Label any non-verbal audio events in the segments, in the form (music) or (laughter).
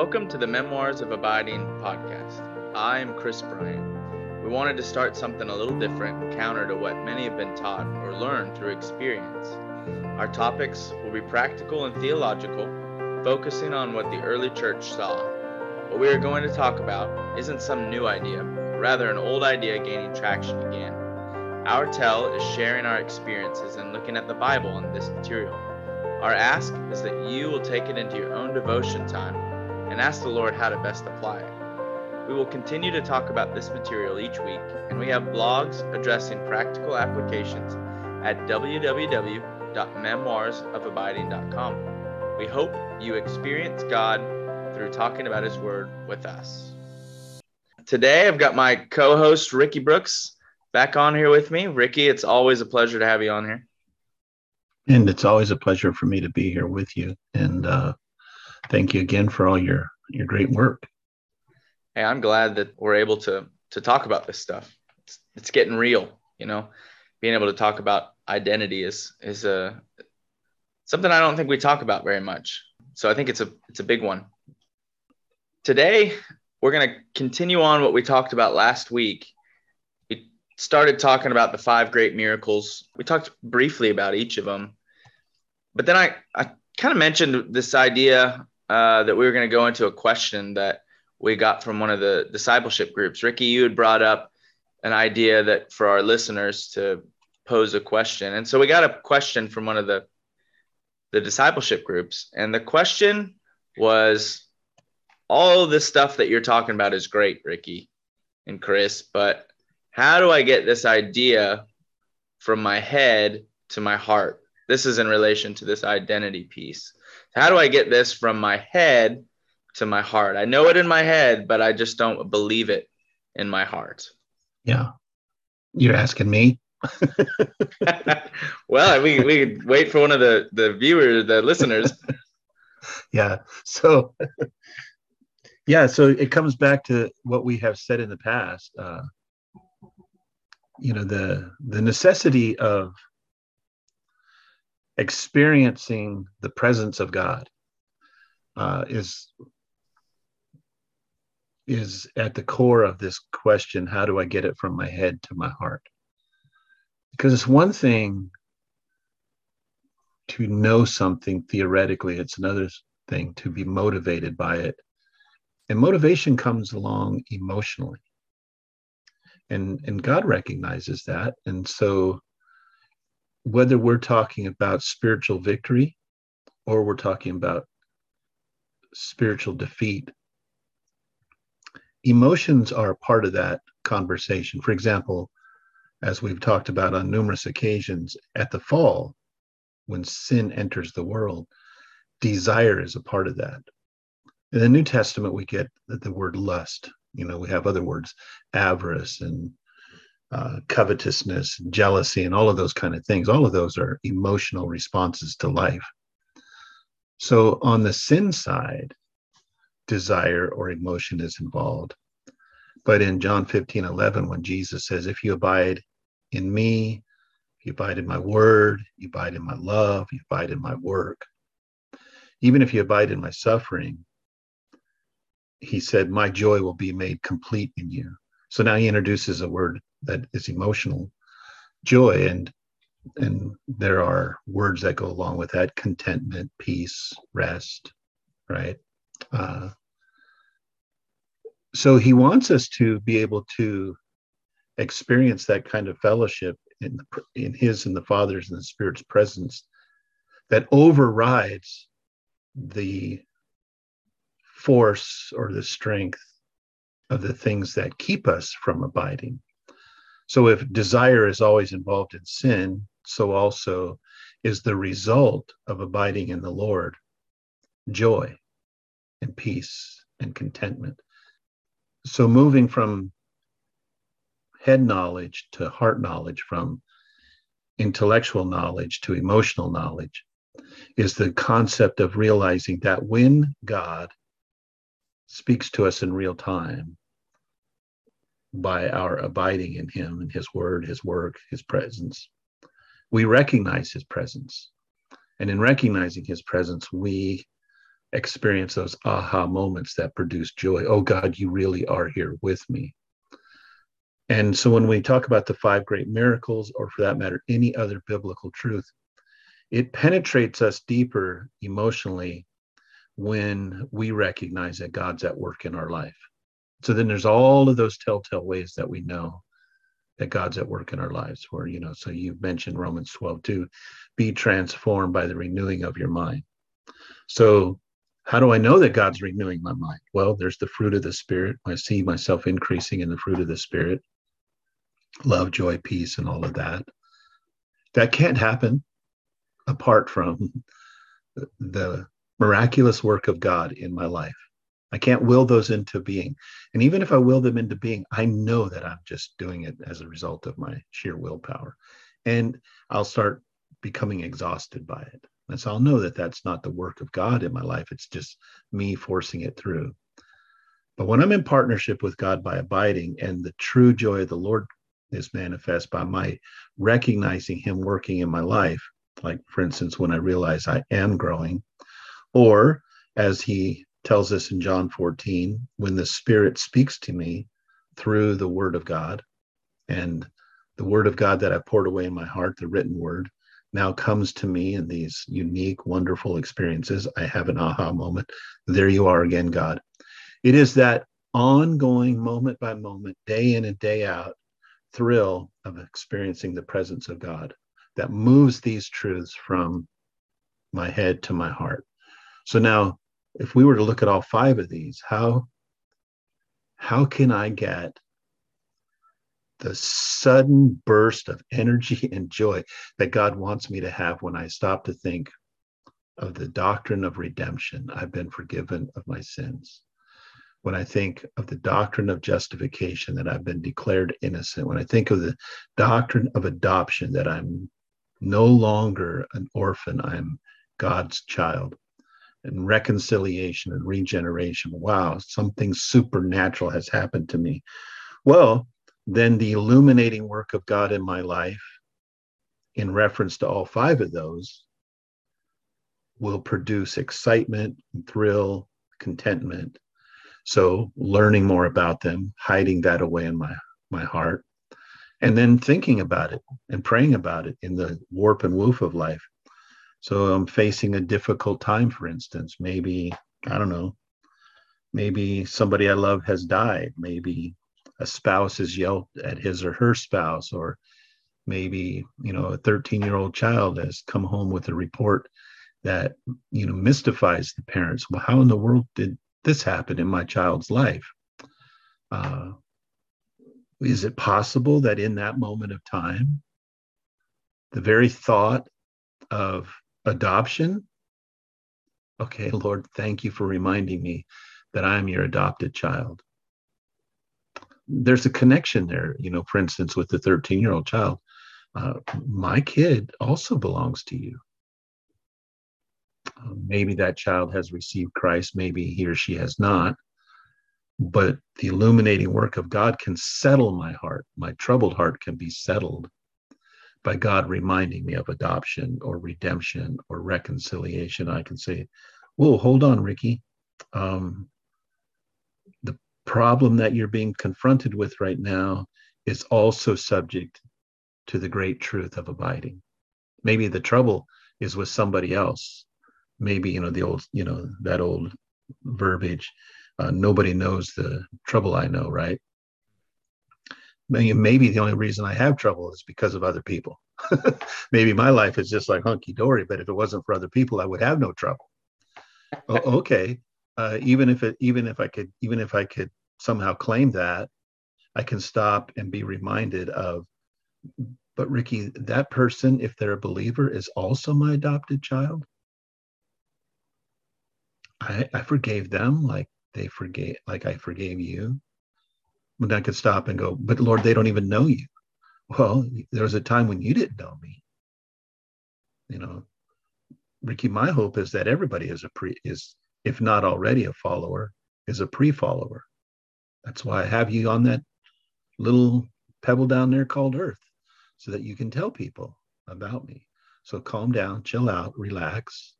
Welcome to the Memoirs of Abiding podcast. I am Chris Bryant. We wanted to start something a little different, counter to what many have been taught or learned through experience. Our topics will be practical and theological, focusing on what the early church saw. What we are going to talk about isn't some new idea, rather, an old idea gaining traction again. Our tell is sharing our experiences and looking at the Bible in this material. Our ask is that you will take it into your own devotion time and ask the Lord how to best apply it. We will continue to talk about this material each week, and we have blogs addressing practical applications at www.memoirsofabiding.com. We hope you experience God through talking about His Word with us. Today, I've got my co host, Ricky Brooks, back on here with me. Ricky, it's always a pleasure to have you on here. And it's always a pleasure for me to be here with you. And uh, thank you again for all your your great work. Hey, I'm glad that we're able to to talk about this stuff. It's, it's getting real, you know. Being able to talk about identity is is a something I don't think we talk about very much. So I think it's a it's a big one. Today, we're going to continue on what we talked about last week. We started talking about the five great miracles. We talked briefly about each of them. But then I, I kind of mentioned this idea uh, that we were going to go into a question that we got from one of the discipleship groups. Ricky, you had brought up an idea that for our listeners to pose a question. And so we got a question from one of the the discipleship groups. And the question was all this stuff that you're talking about is great, Ricky and Chris, but how do I get this idea from my head to my heart? This is in relation to this identity piece. How do I get this from my head to my heart? I know it in my head, but I just don't believe it in my heart. Yeah. You're asking me? (laughs) well, we we could wait for one of the the viewers, the listeners. (laughs) yeah. So (laughs) yeah, so it comes back to what we have said in the past. Uh, you know, the the necessity of experiencing the presence of God uh, is is at the core of this question how do i get it from my head to my heart? Because it's one thing to know something theoretically it's another thing to be motivated by it. And motivation comes along emotionally. And and god recognizes that. And so whether we're talking about spiritual victory or we're talking about spiritual defeat, emotions are part of that conversation. For example, as we've talked about on numerous occasions, at the fall, when sin enters the world, desire is a part of that. In the New Testament, we get the word lust. You know, we have other words, avarice and uh, covetousness, jealousy, and all of those kind of things. All of those are emotional responses to life. So on the sin side, desire or emotion is involved. But in John 15, 11, when Jesus says, If you abide in me, you abide in my word, you abide in my love, you abide in my work, even if you abide in my suffering, he said, My joy will be made complete in you. So now he introduces a word that is emotional joy. And and there are words that go along with that contentment peace rest right? Uh, so he wants us to be able to experience that kind of fellowship in the, in his and the father's and the spirit's presence that overrides the force or the strength of the things that keep us from abiding so if desire is always involved in sin, so also is the result of abiding in the Lord joy and peace and contentment. So moving from head knowledge to heart knowledge, from intellectual knowledge to emotional knowledge, is the concept of realizing that when God speaks to us in real time, by our abiding in him and his word, his work, his presence. We recognize his presence. And in recognizing his presence, we experience those aha moments that produce joy. Oh God, you really are here with me. And so when we talk about the five great miracles, or for that matter, any other biblical truth, it penetrates us deeper emotionally when we recognize that God's at work in our life. So then there's all of those telltale ways that we know that God's at work in our lives. Where, you know, so you mentioned Romans 12, too, be transformed by the renewing of your mind. So how do I know that God's renewing my mind? Well, there's the fruit of the Spirit. I see myself increasing in the fruit of the Spirit love, joy, peace, and all of that. That can't happen apart from the miraculous work of God in my life. I can't will those into being. And even if I will them into being, I know that I'm just doing it as a result of my sheer willpower. And I'll start becoming exhausted by it. And so I'll know that that's not the work of God in my life. It's just me forcing it through. But when I'm in partnership with God by abiding and the true joy of the Lord is manifest by my recognizing Him working in my life, like for instance, when I realize I am growing, or as He tells us in John 14, when the Spirit speaks to me through the Word of God, and the Word of God that I poured away in my heart, the written Word, now comes to me in these unique, wonderful experiences. I have an aha moment. There you are again, God. It is that ongoing, moment by moment, day in and day out thrill of experiencing the presence of God that moves these truths from my head to my heart. So now if we were to look at all five of these, how how can I get the sudden burst of energy (laughs) and joy that God wants me to have when I stop to think of the doctrine of redemption? I've been forgiven of my sins. When I think of the doctrine of justification, that I've been declared innocent. When I think of the doctrine of adoption, that I'm no longer an orphan, I'm God's child and reconciliation and regeneration. Wow, something supernatural has happened to me. Well, then the illuminating work of God in my life, in reference to all five of those, will produce excitement, and thrill, contentment. So, learning more about them, hiding that away in my, my heart, and then thinking about it and praying about it in the warp and woof of life so I'm facing a difficult time, for instance. Maybe, I don't know, maybe somebody I love has died. Maybe a spouse has yelled at his or her spouse, or maybe, you know, a 13 year old child has come home with a report that, you know, mystifies the parents. Well, how in the world did this happen in my child's life? Uh, is it possible that in that moment of time, the very thought of adoption. Okay, Lord, thank you for reminding me that I am your adopted child. There's a connection there, you know, for instance, with the 13 year old child. Uh, my kid also belongs to you. Uh, maybe that child has received Christ, maybe he or she has not. But the illuminating work of God can settle my heart. My troubled heart can be settled by God reminding me of adoption or redemption or reconciliation, I can say, Whoa, hold on, Ricky. Um, the problem that you're being confronted with right now is also subject to the great truth of abiding. Maybe the trouble is with somebody else. Maybe, you know, the old, you know, that old verbiage, uh, nobody knows the trouble I know, right? Maybe the only reason I have trouble is because of other people. (laughs) maybe my life is just like hunky dory, but if it wasn't for other people, I would have no trouble. (laughs) okay, uh, even if it, even if I could, even if I could somehow claim that, I can stop and be reminded of. But Ricky, that person, if they're a believer, is also my adopted child. I, I forgave them like they forgave, like I forgave you when I could stop and go, but Lord, they don't even know you. Well, there was a time when you didn't know me. You know, Ricky, my hope is that everybody is a pre is, if not already a follower, is a pre-follower. That's why I have you on that little pebble down there called Earth, so that you can tell people about me. So calm down, chill out, relax.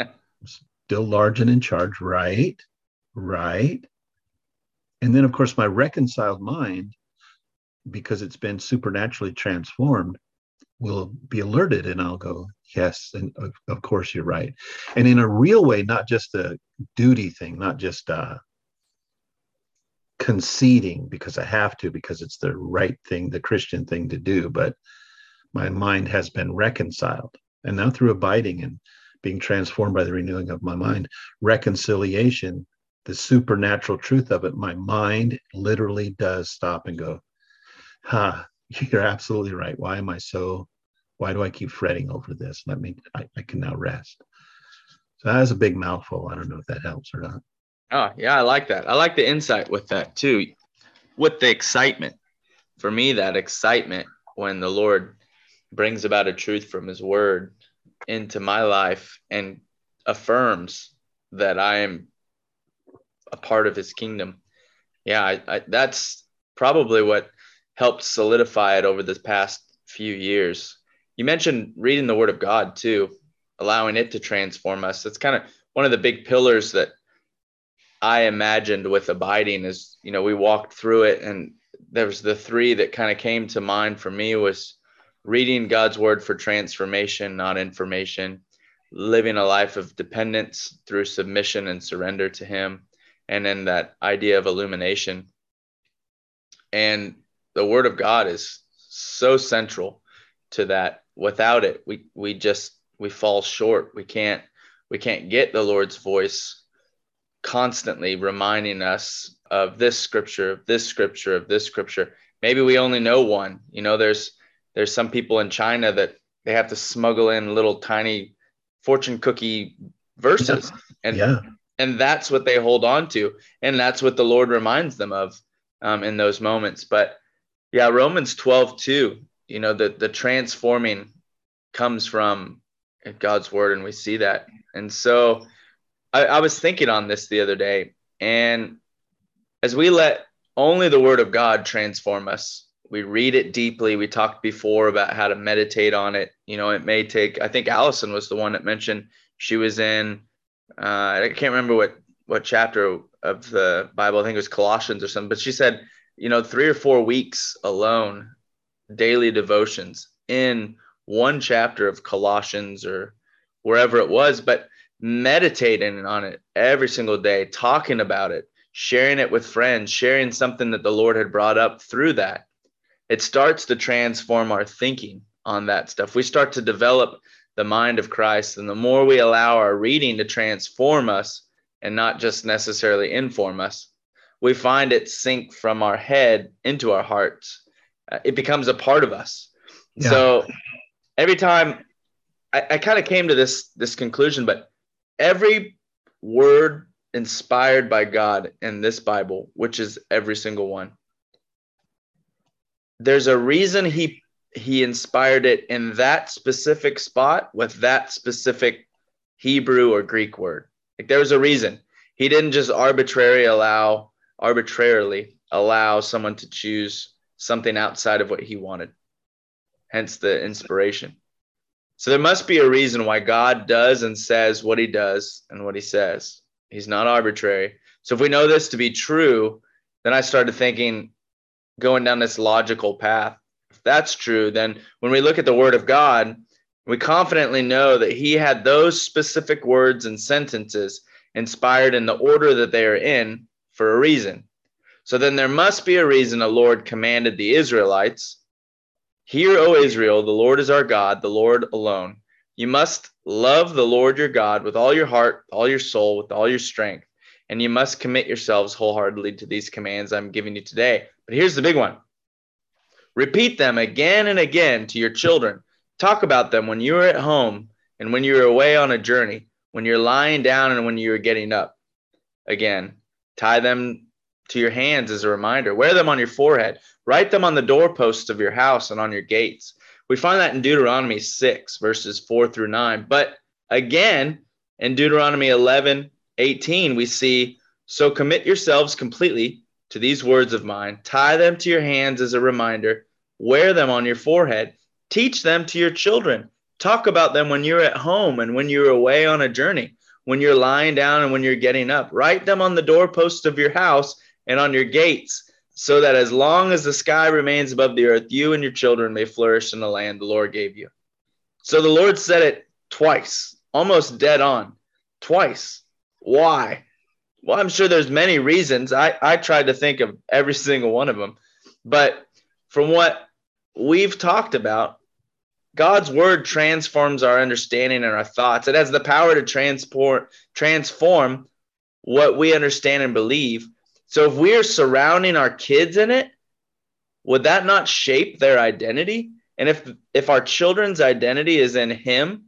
(laughs) still large and in charge, right? Right. And then, of course, my reconciled mind, because it's been supernaturally transformed, will be alerted and I'll go, yes, and of, of course you're right. And in a real way, not just a duty thing, not just uh, conceding because I have to, because it's the right thing, the Christian thing to do, but my mind has been reconciled. And now through abiding and being transformed by the renewing of my mind, reconciliation, the supernatural truth of it, my mind literally does stop and go, huh, (laughs) you're absolutely right. Why am I so, why do I keep fretting over this? Let me, I, I can now rest. So that is a big mouthful. I don't know if that helps or not. Oh, yeah, I like that. I like the insight with that too. With the excitement. For me, that excitement when the Lord brings about a truth from his word into my life and affirms that I am a part of his kingdom. Yeah, I, I, that's probably what helped solidify it over the past few years. You mentioned reading the word of God too, allowing it to transform us. That's kind of one of the big pillars that I imagined with abiding is, you know, we walked through it and there was the three that kind of came to mind for me was reading God's word for transformation, not information, living a life of dependence through submission and surrender to Him, and then that idea of illumination. And the word of God is so central to that. Without it, we we just we fall short. We can't we can't get the Lord's voice constantly reminding us of this scripture, of this scripture, of this scripture. Maybe we only know one. You know, there's there's some people in China that they have to smuggle in little tiny fortune cookie verses (laughs) yeah. and yeah. And that's what they hold on to and that's what the lord reminds them of um, in those moments but yeah romans 12 too you know the the transforming comes from god's word and we see that and so I, I was thinking on this the other day and as we let only the word of god transform us we read it deeply. We talked before about how to meditate on it. You know, it may take. I think Allison was the one that mentioned she was in. Uh, I can't remember what what chapter of the Bible. I think it was Colossians or something. But she said, you know, three or four weeks alone, daily devotions in one chapter of Colossians or wherever it was, but meditating on it every single day, talking about it, sharing it with friends, sharing something that the Lord had brought up through that it starts to transform our thinking on that stuff. We start to develop the mind of Christ, and the more we allow our reading to transform us and not just necessarily inform us, we find it sink from our head into our hearts. Uh, it becomes a part of us. Yeah. So every time I, I kind of came to this this conclusion, but every word inspired by God in this Bible, which is every single one, there's a reason he he inspired it in that specific spot with that specific Hebrew or Greek word. Like there was a reason. He didn't just arbitrarily allow arbitrarily allow someone to choose something outside of what he wanted. Hence the inspiration. So there must be a reason why God does and says what he does and what he says. He's not arbitrary. So if we know this to be true, then I started thinking going down this logical path. That's true, then when we look at the word of God, we confidently know that he had those specific words and sentences inspired in the order that they are in for a reason. So then there must be a reason the Lord commanded the Israelites Hear, O Israel, the Lord is our God, the Lord alone. You must love the Lord your God with all your heart, all your soul, with all your strength and you must commit yourselves wholeheartedly to these commands I'm giving you today. But here's the big one repeat them again and again to your children. Talk about them when you're at home and when you're away on a journey, when you're lying down and when you're getting up. Again, tie them to your hands as a reminder. Wear them on your forehead. Write them on the doorposts of your house and on your gates. We find that in Deuteronomy 6, verses 4 through 9. But again, in Deuteronomy 11, 18, we see, So commit yourselves completely to these words of mine, tie them to your hands as a reminder, wear them on your forehead, teach them to your children, talk about them when you're at home and when you're away on a journey, when you're lying down and when you're getting up. Write them on the doorposts of your house and on your gates, so that as long as the sky remains above the earth, you and your children may flourish in the land the Lord gave you. So the Lord said it twice, almost dead on. Twice. Why? Well, I'm sure there's many reasons. I, I tried to think of every single one of them. But from what we've talked about, God's word transforms our understanding and our thoughts. It has the power to transport, transform what we understand and believe. So if we are surrounding our kids in it, would that not shape their identity? And if if our children's identity is in him,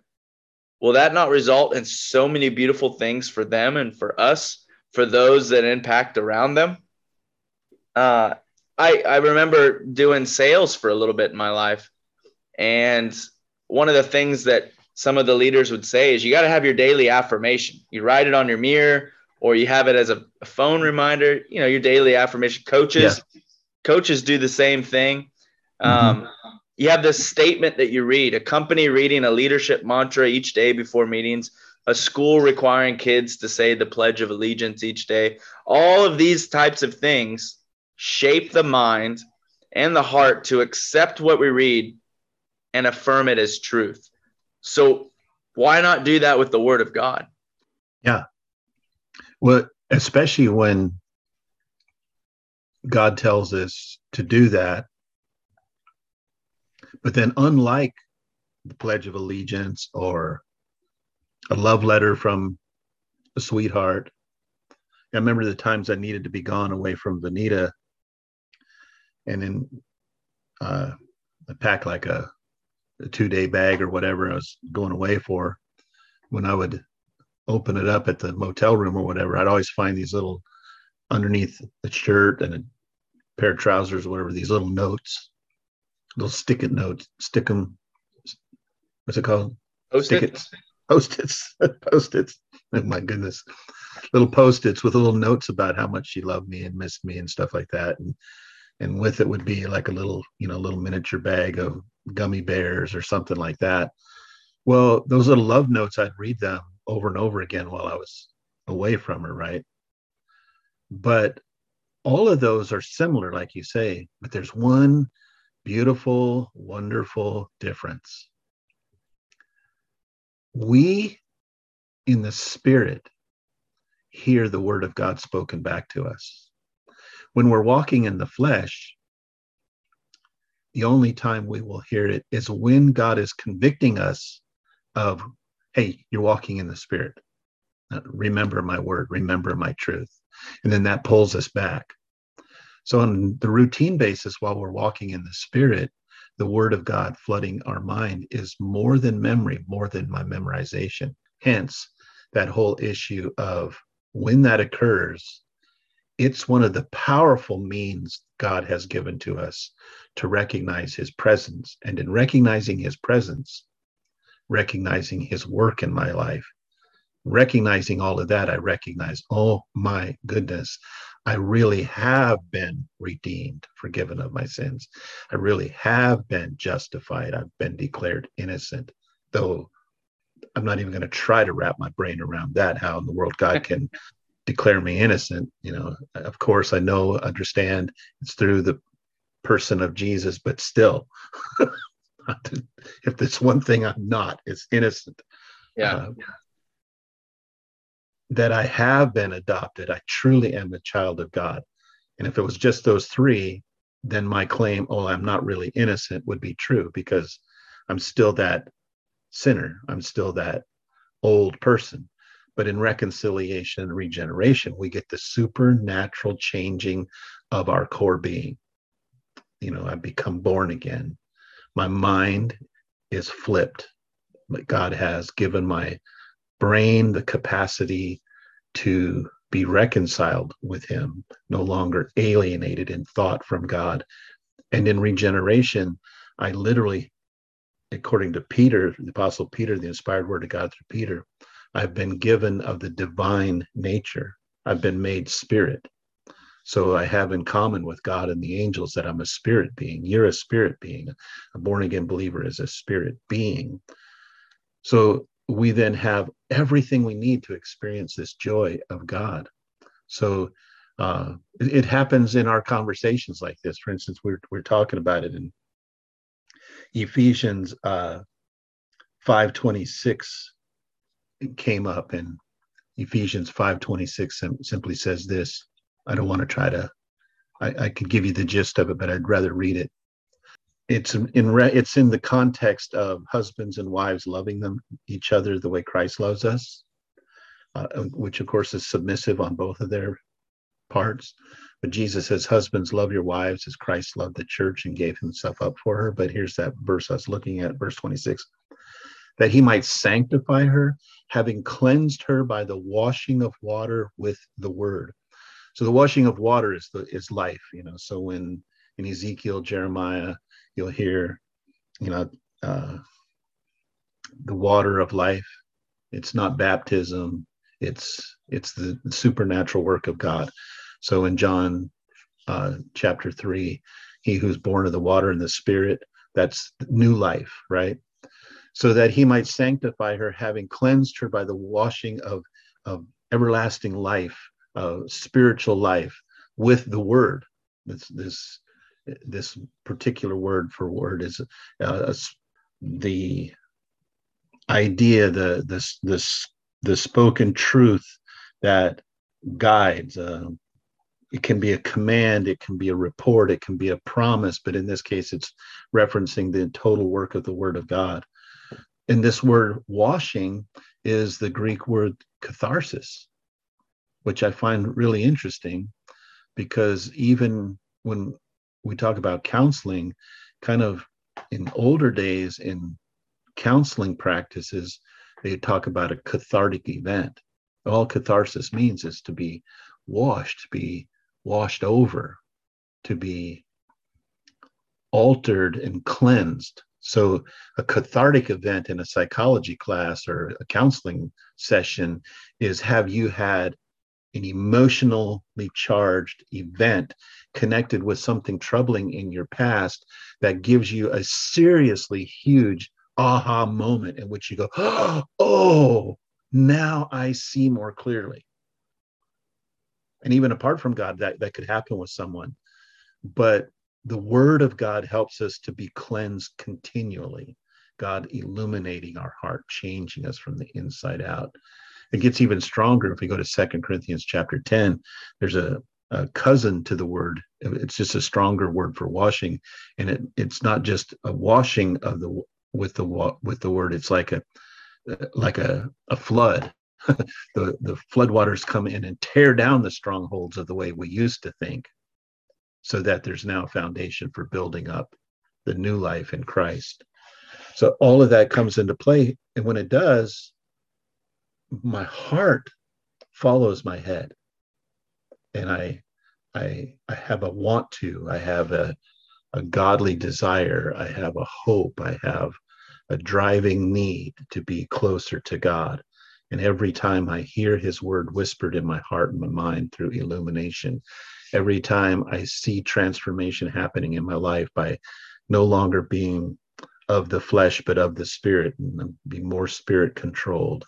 will that not result in so many beautiful things for them and for us, for those that impact around them? Uh, I I remember doing sales for a little bit in my life, and one of the things that some of the leaders would say is you got to have your daily affirmation. You write it on your mirror or you have it as a, a phone reminder, you know, your daily affirmation. Coaches, yeah. coaches do the same thing. Mm-hmm. Um, you have this statement that you read, a company reading a leadership mantra each day before meetings, a school requiring kids to say the Pledge of Allegiance each day. All of these types of things shape the mind and the heart to accept what we read and affirm it as truth. So why not do that with the word of God? Yeah. Well, especially when God tells us to do that. But then, unlike the Pledge of Allegiance or a love letter from a sweetheart, I remember the times I needed to be gone away from Vanita, and then uh, I packed like a a two day bag or whatever I was going away for, when I would open it up at the motel room or whatever, I'd always find these little underneath the shirt and a pair of trousers or whatever, these little notes, little stick it notes, stick them. What's it called? Post-its. Post-its. (laughs) Post-its. Oh my goodness. Little post-its with little notes about how much she loved me and missed me and stuff like that. And and with it would be like a little, you know, little miniature bag of gummy bears or something like that. Well, those little love notes, I'd read them over and over again while I was away from her, right? But all of those are similar, like you say, but there's one beautiful, wonderful difference. We in the spirit hear the word of God spoken back to us. When we're walking in the flesh, the only time we will hear it is when God is convicting us of, hey, you're walking in the Spirit. Uh, remember my word, remember my truth. And then that pulls us back. So, on the routine basis, while we're walking in the Spirit, the Word of God flooding our mind is more than memory, more than my memorization. Hence, that whole issue of when that occurs, it's one of the powerful means God has given to us to recognize his presence. And in recognizing his presence, recognizing his work in my life, recognizing all of that, I recognize, oh my goodness, I really have been redeemed, forgiven of my sins. I really have been justified. I've been declared innocent, though I'm not even going to try to wrap my brain around that, how in the world God can (laughs) declare me innocent. You know, of course, I know, understand it's through the person of Jesus, but still, (laughs) if there's one thing I'm not, it's innocent. Yeah. Uh, that I have been adopted. I truly am a child of God. And if it was just those three, then my claim, oh, I'm not really innocent, would be true because I'm still that sinner. I'm still that old person. But in reconciliation and regeneration, we get the supernatural changing of our core being. You know, I've become born again. My mind is flipped. God has given my brain the capacity to be reconciled with Him, no longer alienated in thought from God. And in regeneration, I literally, according to Peter, the Apostle Peter, the inspired word of God through Peter, I've been given of the divine nature. I've been made spirit. So I have in common with God and the angels that I'm a spirit being. You're a spirit being. A born again believer is a spirit being. So we then have everything we need to experience this joy of God. So uh, it, it, happens in our conversations like this. For instance, we're, we're talking about it in Ephesians uh, 5.26 came up and Ephesians 5.26 sim- simply says this. I don't want to try to, I, I could give you the gist of it, but I'd rather read it it's in re, it's in the context of husbands and wives loving them each other the way Christ loves us, uh, which of course is submissive on both of their parts. But Jesus says, "Husbands, love your wives as Christ loved the church and gave Himself up for her." But here's that verse I was looking at, verse 26, that He might sanctify her, having cleansed her by the washing of water with the Word. So the washing of water is the is life, you know. So when in Ezekiel, Jeremiah, you'll hear, you know, uh, the water of life. It's not baptism. It's it's the supernatural work of God. So in John uh, chapter three, he who's born of the water and the Spirit, that's new life, right? So that he might sanctify her, having cleansed her by the washing of of everlasting life, uh, spiritual life, with the Word. This this this particular word for word is uh, the idea, the this this the spoken truth that guides. Uh, it can be a command, it can be a report, it can be a promise, but in this case, it's referencing the total work of the Word of God. And this word washing is the Greek word catharsis, which I find really interesting because even when we talk about counseling, kind of in older days in counseling practices, they talk about a cathartic event. All catharsis means is to be washed, to be washed over, to be altered and cleansed. So, a cathartic event in a psychology class or a counseling session is have you had an emotionally charged event connected with something troubling in your past that gives you a seriously huge aha moment in which you go, (gasps) oh, now I see more clearly. And even apart from God, that, that could happen with someone. But the word of God helps us to be cleansed continually. God illuminating our heart, changing us from the inside out. It gets even stronger if we go to Second Corinthians chapter 10. There's a, a cousin to the word. It's just a stronger word for washing. And it, it's not just a washing of the with the with the word. It's like a like a, a flood. (laughs) the the floodwaters come in and tear down the strongholds of the way we used to think, so that there's now a foundation for building up the new life in Christ. So all of that comes into play, and when it does, my heart follows my head. And i i i have a want to i have a a godly desire i have a hope i have a driving need to be closer to god. And every time i hear his word whispered in my heart and my mind through illumination every time i see transformation happening in my life by no longer being of the flesh but of the spirit and be more spirit controlled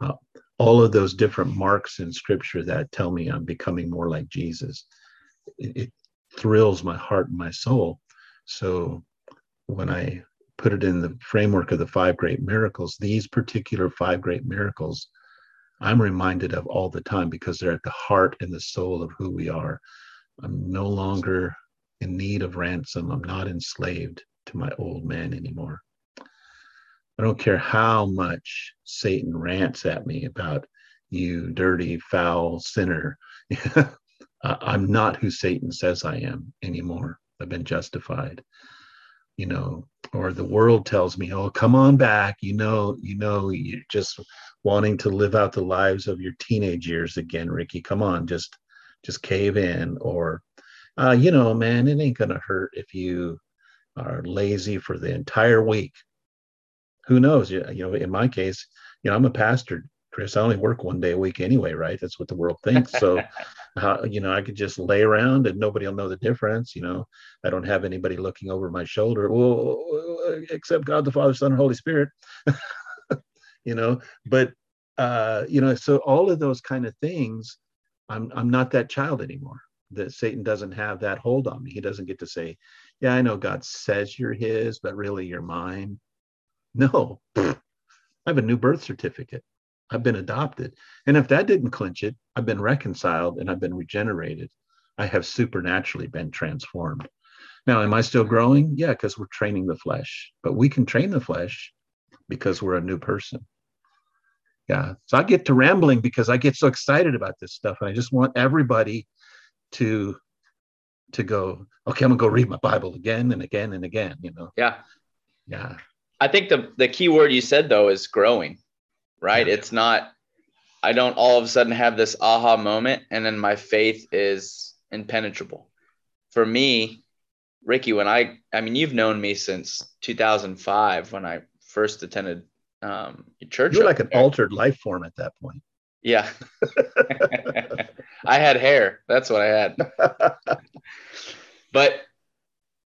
uh, all of those different marks in scripture that tell me I'm becoming more like Jesus. It, it thrills my heart and my soul. So when I put it in the framework of the five great miracles, these particular five great miracles, I'm reminded of all the time because they're at the heart and the soul of who we are. I'm no longer in need of ransom. I'm not enslaved to my old man anymore. I don't care how much Satan rants at me about you dirty, foul sinner. (laughs) I'm not who Satan says I am anymore. I've been justified. You know, or the world tells me, "Oh, come on back." You know, you know, you're just wanting to live out the lives of your teenage years again, Ricky. Come on, just just cave in. Or, uh, you know, man, it ain't gonna hurt if you are lazy for the entire week who knows? You, you know, in my case, you know, I'm a pastor, Chris. I only work one day a week anyway, right? That's what the world thinks. So, (laughs) you know, I could just lay around and nobody will know the difference. You know, I don't have anybody looking over my shoulder. Well, except God the Father, Son, and Holy Spirit. (laughs) you know, but uh, you know, so all of those kind of things, I'm I'm not that child anymore. That Satan doesn't have that hold on me. He doesn't get to say, "Yeah, I know God says you're His, but really you're mine." No, I have a new birth certificate. I've been adopted, and if that didn't clinch it, I've been reconciled and I've been regenerated. I have supernaturally been transformed. Now, am I still growing? Yeah, because we're training the flesh, but we can train the flesh because we're a new person. Yeah. So I get to rambling because I get so excited about this stuff. And I just want everybody to to go, okay, I'm gonna go read my Bible again and again and again, you know. Yeah. Yeah. I think the the key word you said though is growing, right? Yeah. It's not I don't all of a sudden have this aha moment and then my faith is impenetrable. For me, Ricky, when I I mean you've known me since 2005 when I first attended um, church. You're like an altered life form at that point. Yeah. (laughs) (laughs) I had hair. That's what I had. (laughs) but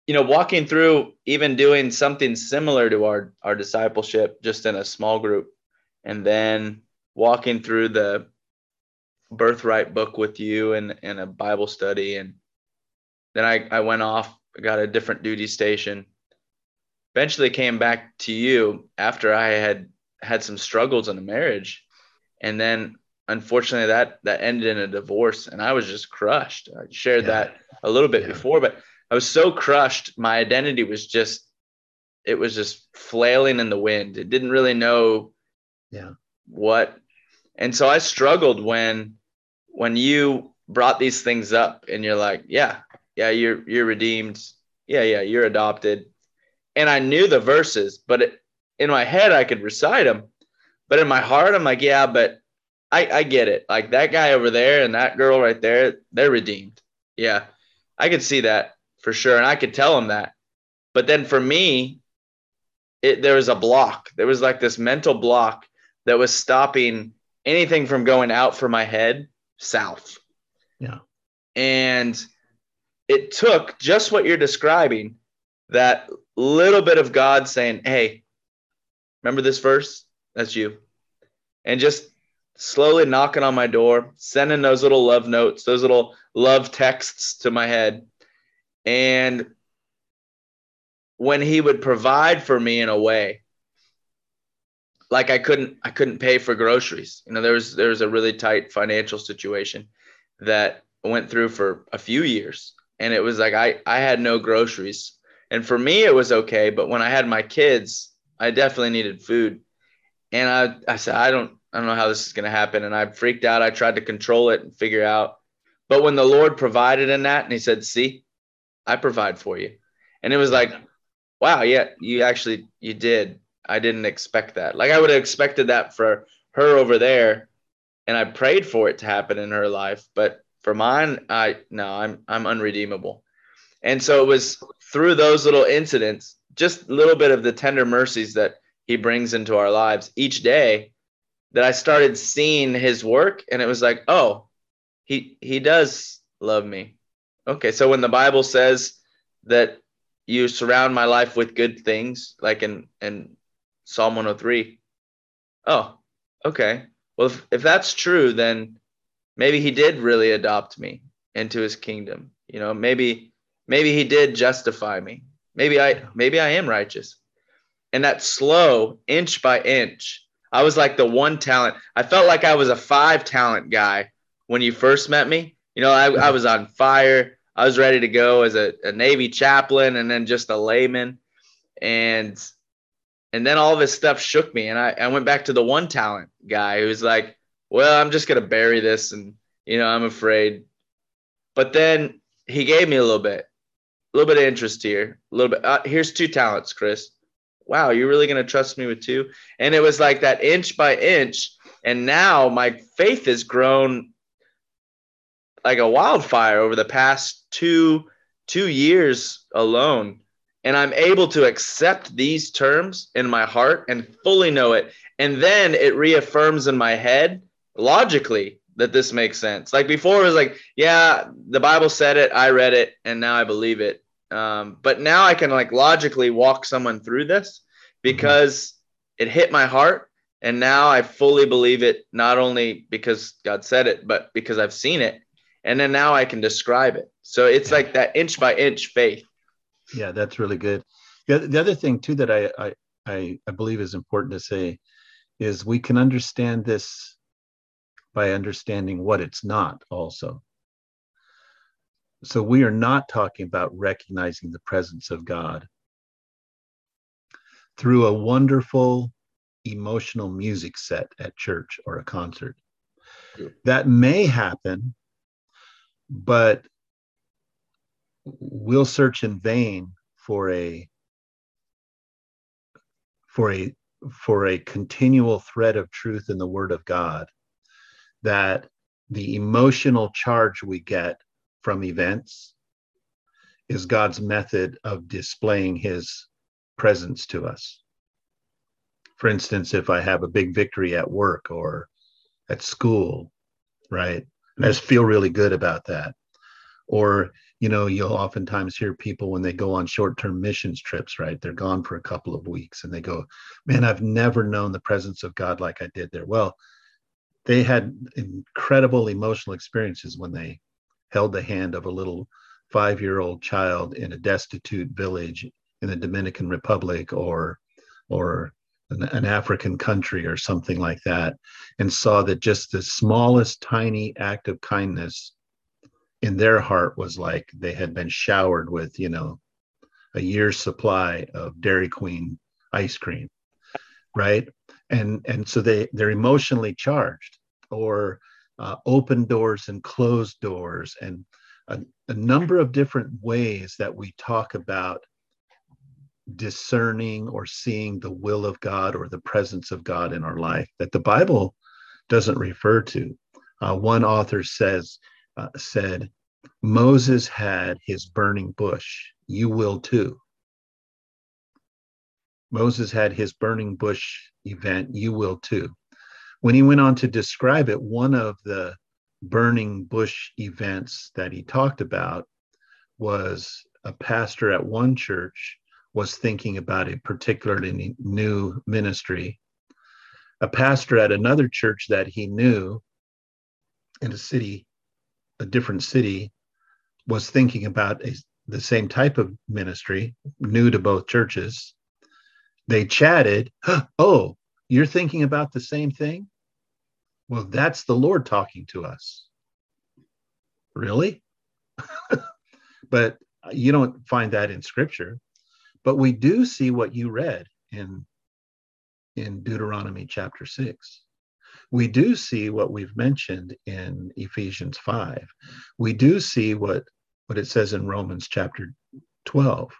you know, walking through even doing something similar to our our discipleship just in a small group and then walking through the birthright book with you and in a Bible study and then I, I went off, got a different duty station eventually came back to you after I had had some struggles in a marriage. And then unfortunately that that ended in a divorce and I was just crushed. I shared yeah. that a little bit yeah. before, but I was so crushed. My identity was just it was just flailing in the wind. It didn't really know yeah what and so I struggled when when you brought these things up and you're like, yeah, yeah, you're you're redeemed. Yeah, yeah, you're adopted and I knew the verses, but it, in my head I could recite them, but in my heart I'm like, yeah, but I I get it. Like that guy over there and that girl right there, they're redeemed. Yeah, I could see that for sure, and I could tell him that. But then for me, it there was a block. There was like this mental block that was stopping anything from going out for my head south. Yeah. And it took just what you're describing that little bit of God saying, Hey, remember this verse? That's you. And just slowly knocking on my door, sending those little love notes, those little love texts to my head. And when he would provide for me in a way, like I couldn't I couldn't pay for groceries. You know, there was there was a really tight financial situation that went through for a few years. And it was like I I had no groceries and for me, it was okay. But when I had my kids, I definitely needed food. And I, I said, I don't, I don't know how this is going to happen. And I freaked out. I tried to control it and figure out. But when the Lord provided in that, and He said, "See, I provide for you," and it was like, wow, yeah, you actually you did. I didn't expect that. Like I would have expected that for her over there, and I prayed for it to happen in her life. But for mine, I no, I'm I'm unredeemable. And so it was through those little incidents, just a little bit of the tender mercies that he brings into our lives each day that I started seeing his work and it was like, oh, he he does love me. Okay, so when the Bible says that you surround my life with good things, like in in Psalm 103, oh, okay. Well, if, if that's true, then maybe he did really adopt me into his kingdom. You know, maybe maybe he did justify me. Maybe I maybe I am righteous. And that slow inch by inch, I was like the one talent. I felt like I was a five talent guy when you first met me. You know, I, I was on fire. I was ready to go as a, a Navy chaplain and then just a layman. And and then all this stuff shook me. And I, I went back to the one talent guy who was like, well, I'm just gonna bury this and you know, I'm afraid. But then he gave me a little bit a little bit of interest here. A little bit. Uh, here's two talents, Chris. Wow, you're really going to trust me with two? And it was like that inch by inch. And now my faith has grown like a wildfire over the past two two years alone. And I'm able to accept these terms in my heart and fully know it. And then it reaffirms in my head logically that this makes sense. Like before, it was like, yeah, the Bible said it, I read it, and now I believe it. Um, but now I can like logically walk someone through this because it hit my heart And now I fully believe it, not only because God said it, but because I've seen it. And then now I can describe it. So it's yeah. like that inch by inch faith. Yeah, that's really good. The, the other thing too that I, I I I believe is important to say is we can understand this by understanding what it's not also. So we are not talking about recognizing the presence of God through a wonderful emotional music set at church or a concert. That may happen, but we'll search in vain for a for a for a continual thread of truth in the word of god that the emotional charge we get from events is god's method of displaying his presence to us. For instance if i have a big victory at work or at school right and i just feel really good about that. Or you know you'll oftentimes hear people when they go on short-term missions trips right they're gone for a couple of weeks and they go man i've never known the presence of god like i did there. Well they had incredible emotional experiences when they held the hand of a little five-year-old child in a destitute village in the dominican republic or or an, an african country or something like that and saw that just the smallest tiny act of kindness in their heart was like they had been showered with, you know, a year's supply of Dairy Queen ice cream, right? And and so they they're emotionally charged, or uh, open doors and closed doors, and a, a number of different ways that we talk about discerning or seeing the will of God or the presence of God in our life that the Bible doesn't refer to. Uh, one author says uh, said, Moses had his burning bush. You will too. Moses had his burning bush event. You will too. When he went on to describe it, one of the burning bush events that he talked about was a pastor at one church was thinking about a particularly new ministry. A pastor at another church that he knew in a city a different city was thinking about a, the same type of ministry, new to both churches. They chatted, Oh, you're thinking about the same thing? Well, that's the Lord talking to us. Really? (laughs) but you don't find that in scripture. But we do see what you read in, in Deuteronomy chapter 6 we do see what we've mentioned in Ephesians 5. We do see what, what it says in Romans chapter 12.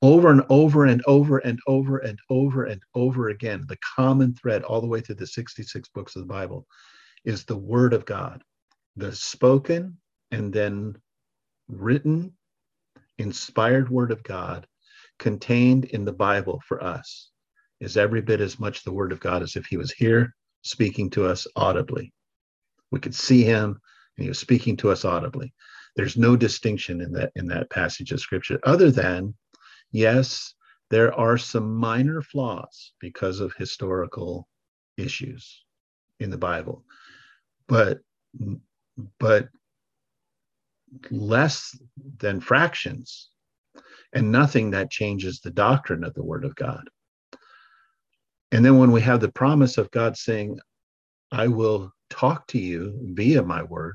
Over and over and over and over and over and over again, the common thread all the way through the 66 books of the Bible is the Word of God, the spoken and then written, inspired Word of God contained in the Bible for us is every bit as much the Word of God as if He was here speaking to us audibly. We could see him and he was speaking to us audibly. There's no distinction in that in that passage of scripture other than yes, there are some minor flaws because of historical issues in the Bible. But but less than fractions and nothing that changes the doctrine of the word of God. And then when we have the promise of God saying, I will talk to you via my word,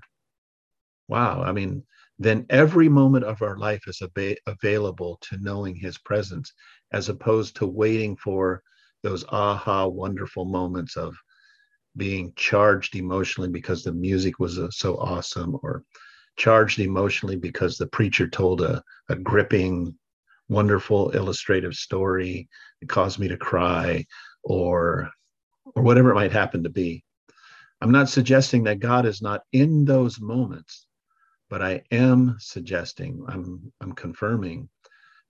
wow, I mean, then every moment of our life is ab- available to knowing his presence as opposed to waiting for those aha wonderful moments of being charged emotionally because the music was uh, so awesome or charged emotionally because the preacher told a, a gripping wonderful illustrative story it caused me to cry or or whatever it might happen to be. I'm not suggesting that God is not in those moments, but I am suggesting, I'm I'm confirming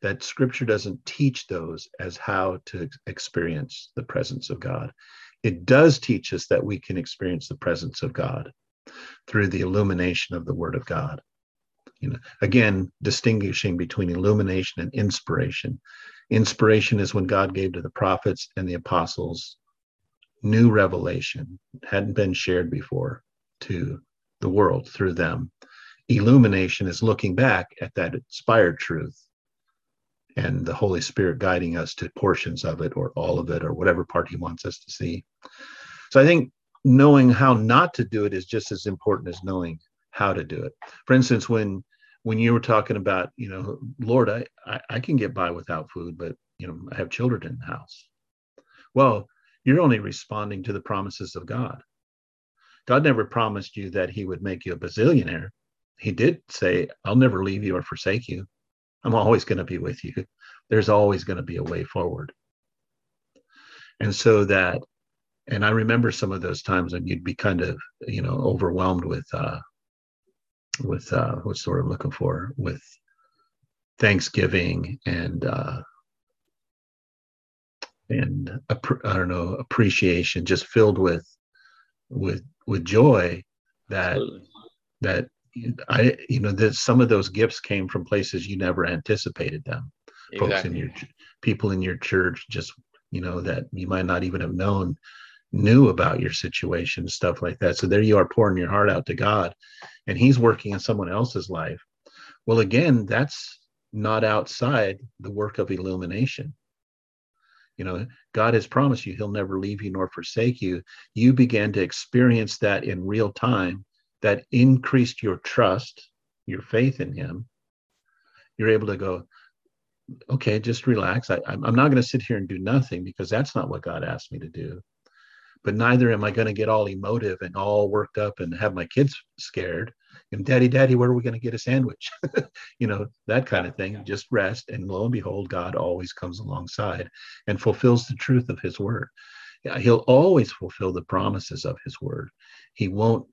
that scripture doesn't teach those as how to experience the presence of God. It does teach us that we can experience the presence of God through the illumination of the word of God. You know, again, distinguishing between illumination and inspiration. Inspiration is when God gave to the prophets and the apostles new revelation hadn't been shared before to the world through them. Illumination is looking back at that inspired truth and the Holy Spirit guiding us to portions of it or all of it or whatever part He wants us to see. So I think knowing how not to do it is just as important as knowing how to do it. For instance, when when you were talking about, you know, Lord, I, I, I can get by without food, but you know, I have children in the house. Well, you're only responding to the promises of God. God never promised you that he would make you a bazillionaire. He did say, I'll never leave you or forsake you. I'm always going to be with you. There's always going to be a way forward. And so that, and I remember some of those times when you'd be kind of, you know, overwhelmed with, uh, with, uh, what's the word I'm looking for, with Thanksgiving and, uh, and I don't know, appreciation, just filled with, with, with joy that, Absolutely. that I, you know, that some of those gifts came from places you never anticipated them. Exactly. Folks in your people in your church, just you know, that you might not even have known, knew about your situation, stuff like that. So there you are pouring your heart out to God, and He's working in someone else's life. Well, again, that's not outside the work of illumination. You know, God has promised you He'll never leave you nor forsake you. You began to experience that in real time that increased your trust, your faith in Him, you're able to go, okay, just relax. I, am not going to sit here and do nothing because that's not what God asked me to do. But neither am I going to get all emotive and all worked up and have my kids scared. And daddy, daddy, where are we going to get a sandwich? (laughs) you know, that kind of thing. Just rest. And lo and behold, God always comes alongside and fulfills the truth of his word. He'll always fulfill the promises of his word. He won't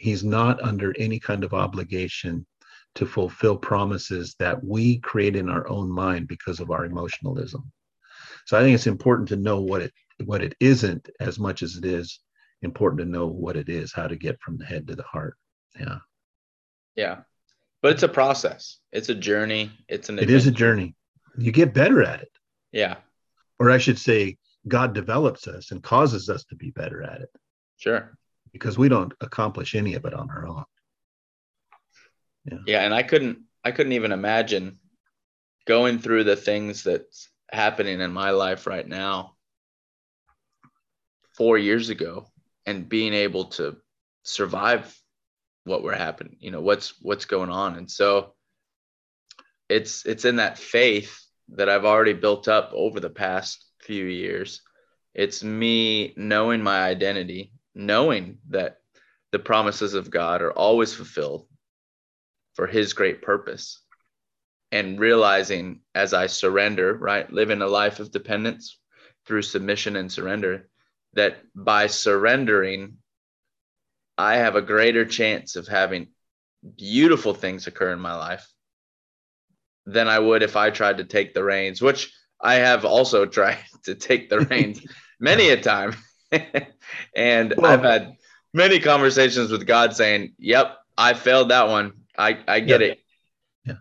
he's not under any kind of obligation to fulfill promises that we create in our own mind because of our emotionalism. So I think it's important to know what it what it isn't as much as it is important to know what it is, how to get from the head to the heart. Yeah. Yeah. But it's a process. It's a journey. It's an adventure. It is a journey. You get better at it. Yeah. Or I should say God develops us and causes us to be better at it. Sure because we don't accomplish any of it on our own. Yeah. Yeah. And I couldn't, I couldn't even imagine going through the things that's happening in my life right now four years ago and being able to survive what we're happening, you know, what's, what's going on. And so it's, it's in that faith that I've already built up over the past few years. It's me knowing my identity knowing that the promises of God are always fulfilled for his great purpose and realizing as I surrender, right, living a life of dependence through submission and surrender, that by surrendering, I have a greater chance of having beautiful things occur in my life than I would if I tried to take the reins, which I have also (laughs) tried to take the reins (laughs) many a time. (laughs) and well, I've had many conversations with God saying, "Yep, I failed that one. I I get yeah. it." Yeah.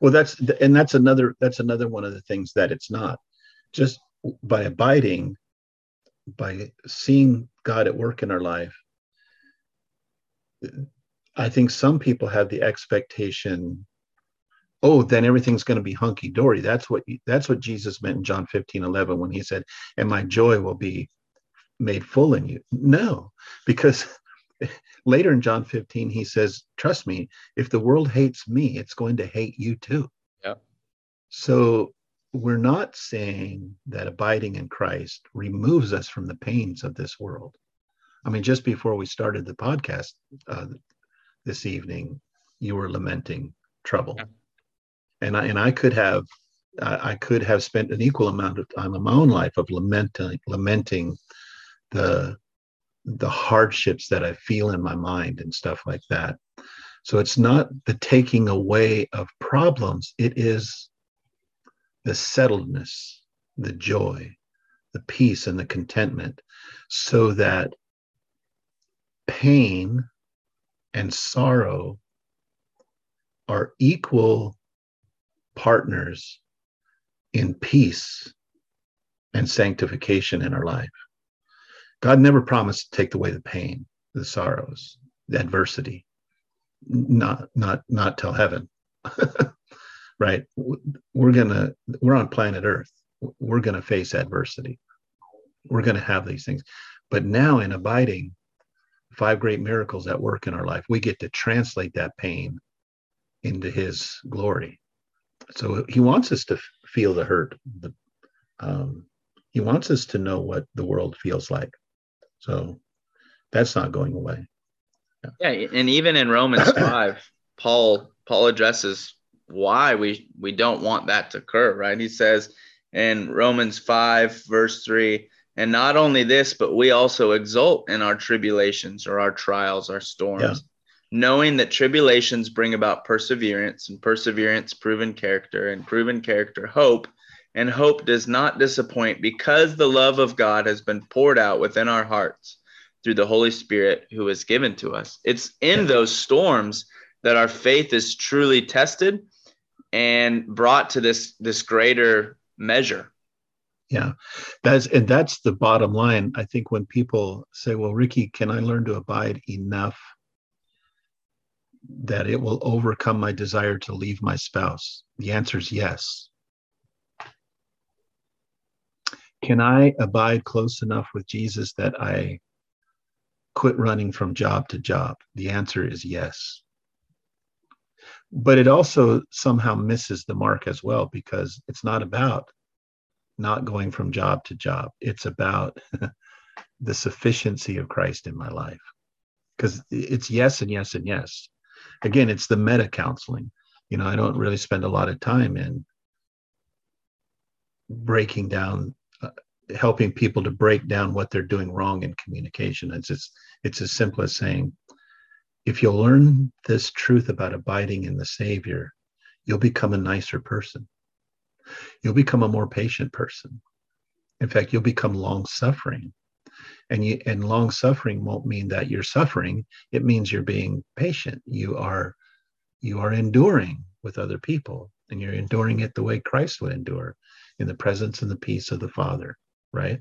Well, that's and that's another that's another one of the things that it's not just by abiding, by seeing God at work in our life. I think some people have the expectation oh then everything's going to be hunky dory that's what that's what jesus meant in john 15 11 when he said and my joy will be made full in you. No, because (laughs) later in John 15, he says, Trust me, if the world hates me, it's going to hate you too. Yeah. So we're not saying that abiding in Christ removes us from the pains of this world. I mean, just before we started the podcast uh, this evening, you were lamenting trouble. Yeah. And I, and I could have I could have spent an equal amount of time in my own life of lamenting lamenting the the hardships that I feel in my mind and stuff like that. So it's not the taking away of problems, it is the settledness, the joy, the peace, and the contentment, so that pain and sorrow are equal partners in peace and sanctification in our life God never promised to take away the pain, the sorrows, the adversity. Not not not till heaven. (laughs) right? We're gonna we're on planet Earth. We're gonna face adversity. We're gonna have these things. But now in abiding, five great miracles at work in our life, we get to translate that pain into his glory. So he wants us to feel the hurt. The, um, he wants us to know what the world feels like. So that's not going away. Yeah, yeah and even in Romans 5, Paul Paul addresses why we we don't want that to occur, right? He says in Romans 5 verse 3, and not only this, but we also exult in our tribulations or our trials, our storms, yeah. knowing that tribulations bring about perseverance, and perseverance, proven character, and proven character, hope. And hope does not disappoint because the love of God has been poured out within our hearts through the Holy Spirit who is given to us. It's in those storms that our faith is truly tested and brought to this this greater measure. Yeah. That's and that's the bottom line. I think when people say well ricky can i learn to abide enough that it will overcome my desire to leave my spouse? The answer is yes. Can i abide close enough with jesus that i quit running from job to job? The answer is yes but it also somehow misses the mark as well because it's not about not going from job to job. It's about (laughs) the sufficiency of christ in my life. Because it's yes and yes and yes. Again it's the meta counseling. You know i don't really spend a lot of time in breaking down uh, helping people to break down what they're doing wrong in communication. It's just it's as simple as saying if you'll learn this truth about abiding in the Savior, you'll become a nicer person. You'll become a more patient person. In fact, you'll become long suffering. And you and long suffering won't mean that you're suffering. It means you're being patient. You are you are enduring with other people and you're enduring it the way Christ would endure in the presence and the peace of the Father, right?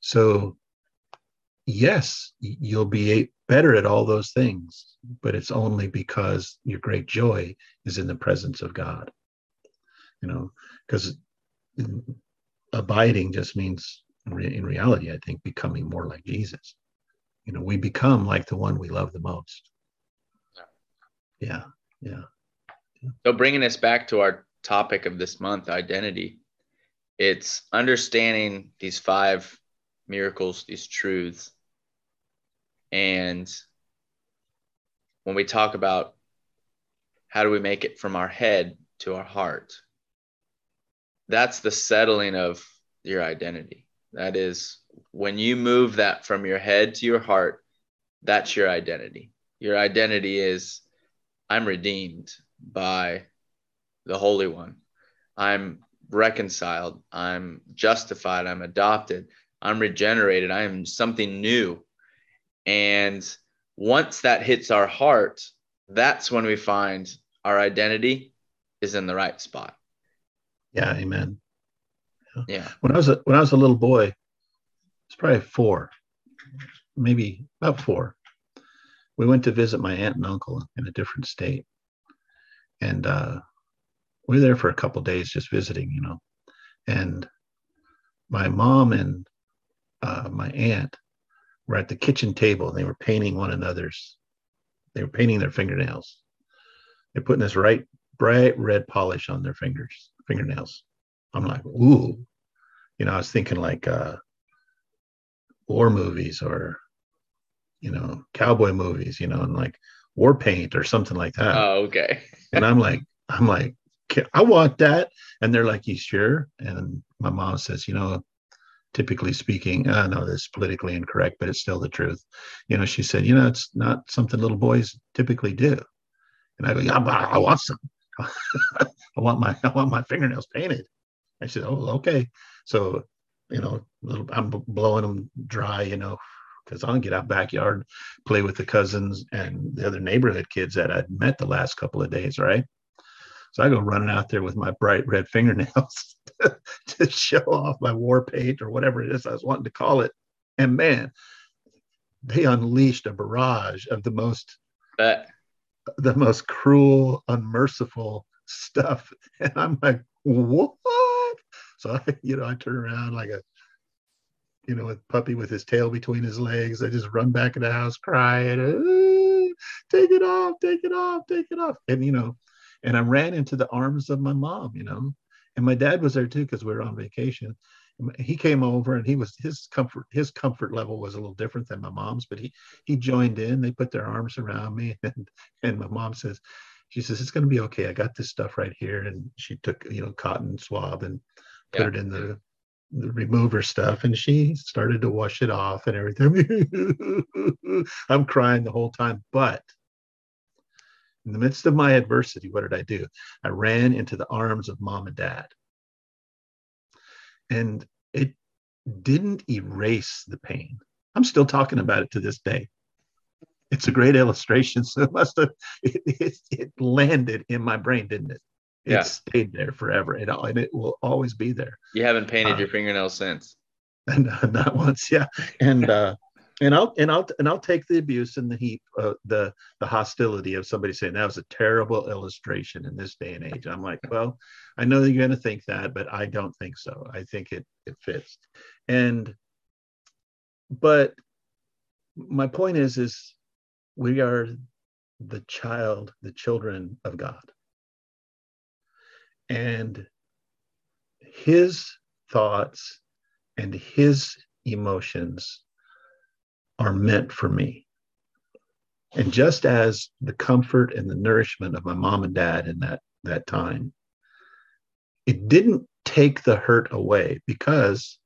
So yes, you'll be better at all those things, but it's only because your great joy is in the presence of God. You know, because abiding just means, in reality, I think, becoming more like Jesus. You know, we become like the one we love the most. Yeah, yeah. yeah. So, bringing us back to our topic of this month, identity, it's understanding these five miracles, these truths, and when we talk about how do we make it from our head to our heart, that's the settling of your identity. That is when you move that from your head to your heart, that's your identity. Your identity is I'm redeemed by the Holy One. I'm reconciled. I'm justified. I'm adopted. I'm regenerated. I am something new. And once that hits our heart, that's when we find our identity is in the right spot. Yeah, amen. Yeah. When I was a, when I was a little boy, it's probably four, maybe about four. We went to visit my aunt and uncle in a different state, and uh, we were there for a couple days just visiting, you know. And my mom and uh, my aunt were at the kitchen table and they were painting one another's, they were painting their fingernails. They're putting this right bright red polish on their fingers, fingernails. I'm like, ooh, you know, I was thinking like uh, war movies or, you know, cowboy movies, you know, and like war paint or something like that. Oh, okay. and I'm like, I'm like, I want that. And they're like, you sure? And my mom says, you know, typically speaking, ah, I know this is politically incorrect, but it's still the truth. You know, she said, you know, it's not something little boys typically do. And I go, yeah, I want some. (laughs) I want my I want my fingernails painted. I said, oh, okay. So, you know, little, I'm blowing them dry, you know, because I'll get out backyard, play with the cousins and the other neighborhood kids that I'd met the last couple of days, right? So I go running out there with my bright red fingernails (laughs) (laughs) to show off my war paint or whatever it is I was wanting to call it. And man, they unleashed a barrage of the most the most cruel, unmerciful stuff. (laughs) And I'm like, what? So I, (laughs) you know, I turn around like a, you know, a puppy with his tail between his legs. I just run back in the house crying, "Ah, take it off, take it off, take it off. And, you know, and I ran into the arms of my mom, you know, and my dad was there too, because we were on vacation. He came over and he was his comfort, his comfort level was a little different than my mom's, but he he joined in. They put their arms around me, (laughs) and and my mom says, she says, it's going to be okay. I got this stuff right here. And she took, you know, cotton swab and put Yeah. it in the, the remover stuff. And she started to wash it off and everything. (laughs) I'm crying the whole time. But in the midst of my adversity, what did I do? I ran into the arms of mom and dad. And it didn't erase the pain. I'm still talking about it to this day. It's a great illustration. (laughs) So it must have it, it, it landed in my brain, didn't it? It Yeah. stayed there forever, and, and it will always be there. You haven't painted Uh, your fingernails since. And (laughs) uh, not once, yeah. And uh, and I'll and I'll and I'll take the abuse and the heat, uh, the the hostility of somebody saying that was a terrible illustration in this day and age. I'm like, well, I know that you're going to think that, but I don't think so. I think it it fits. And but my point is is we are the child, the children of God. And his thoughts and his emotions are meant for me. And just as the comfort and the nourishment of my mom and dad in that that time, it didn't take the hurt away because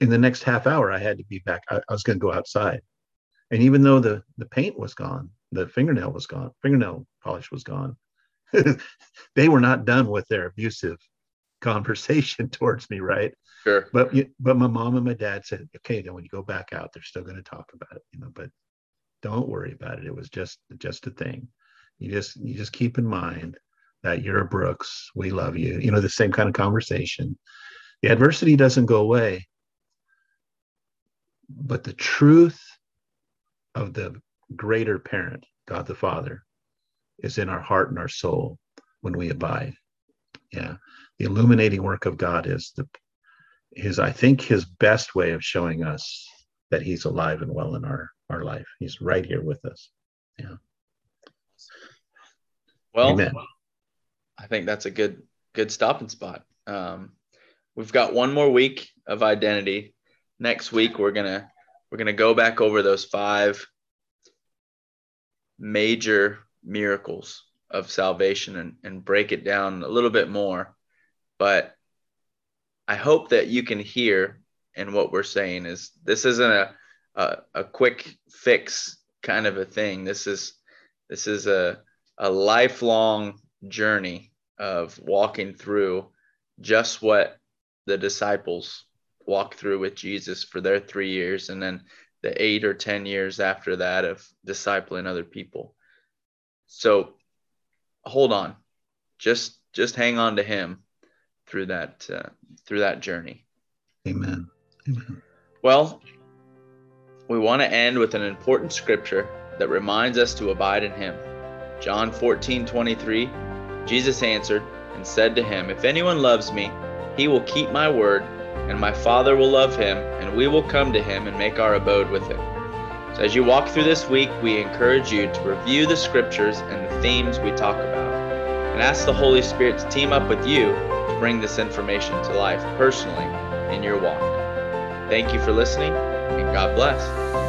in the next half hour I had to be back. I, I was going to go outside. And even though the the paint was gone, the fingernail was gone, fingernail polish was gone, (laughs) they were not done with their abusive conversation (laughs) towards me, right? Sure. But but my mom and my dad said, okay, then when you go back out, they're still going to talk about it, you know. But don't worry about it. It was just just a thing. You just you just keep in mind that you're a Brooks. We love you. You know the same kind of conversation. The adversity doesn't go away, but the truth of the greater parent, God the Father, is in our heart and our soul when we abide. Yeah, the illuminating work of God is the his I think his best way of showing us that he's alive and well in our our life. He's right here with us. Yeah. Well, Amen. I think that's a good good stopping spot. Um, we've got one more week of identity. Next week we're gonna we're gonna go back over those five major miracles of salvation and, and break it down a little bit more. But I hope that you can hear and what we're saying is this isn't a, a, a quick fix kind of a thing. This is this is a a lifelong journey of walking through just what the disciples walked through with Jesus for their three years and then the eight or 10 years after that of discipling other people. So hold on, just, just hang on to him through that, uh, through that journey. Amen. Amen. Well, we want to end with an important scripture that reminds us to abide in him. John 14, 23, Jesus answered and said to him, If anyone loves me, he will keep my word, and my Father will love him, and we will come to him and make our abode with him. So as you walk through this week, we encourage you to review the scriptures and the themes we talk about, and ask the Holy Spirit to team up with you bring this information to life personally in your walk. Thank you for listening, and God bless.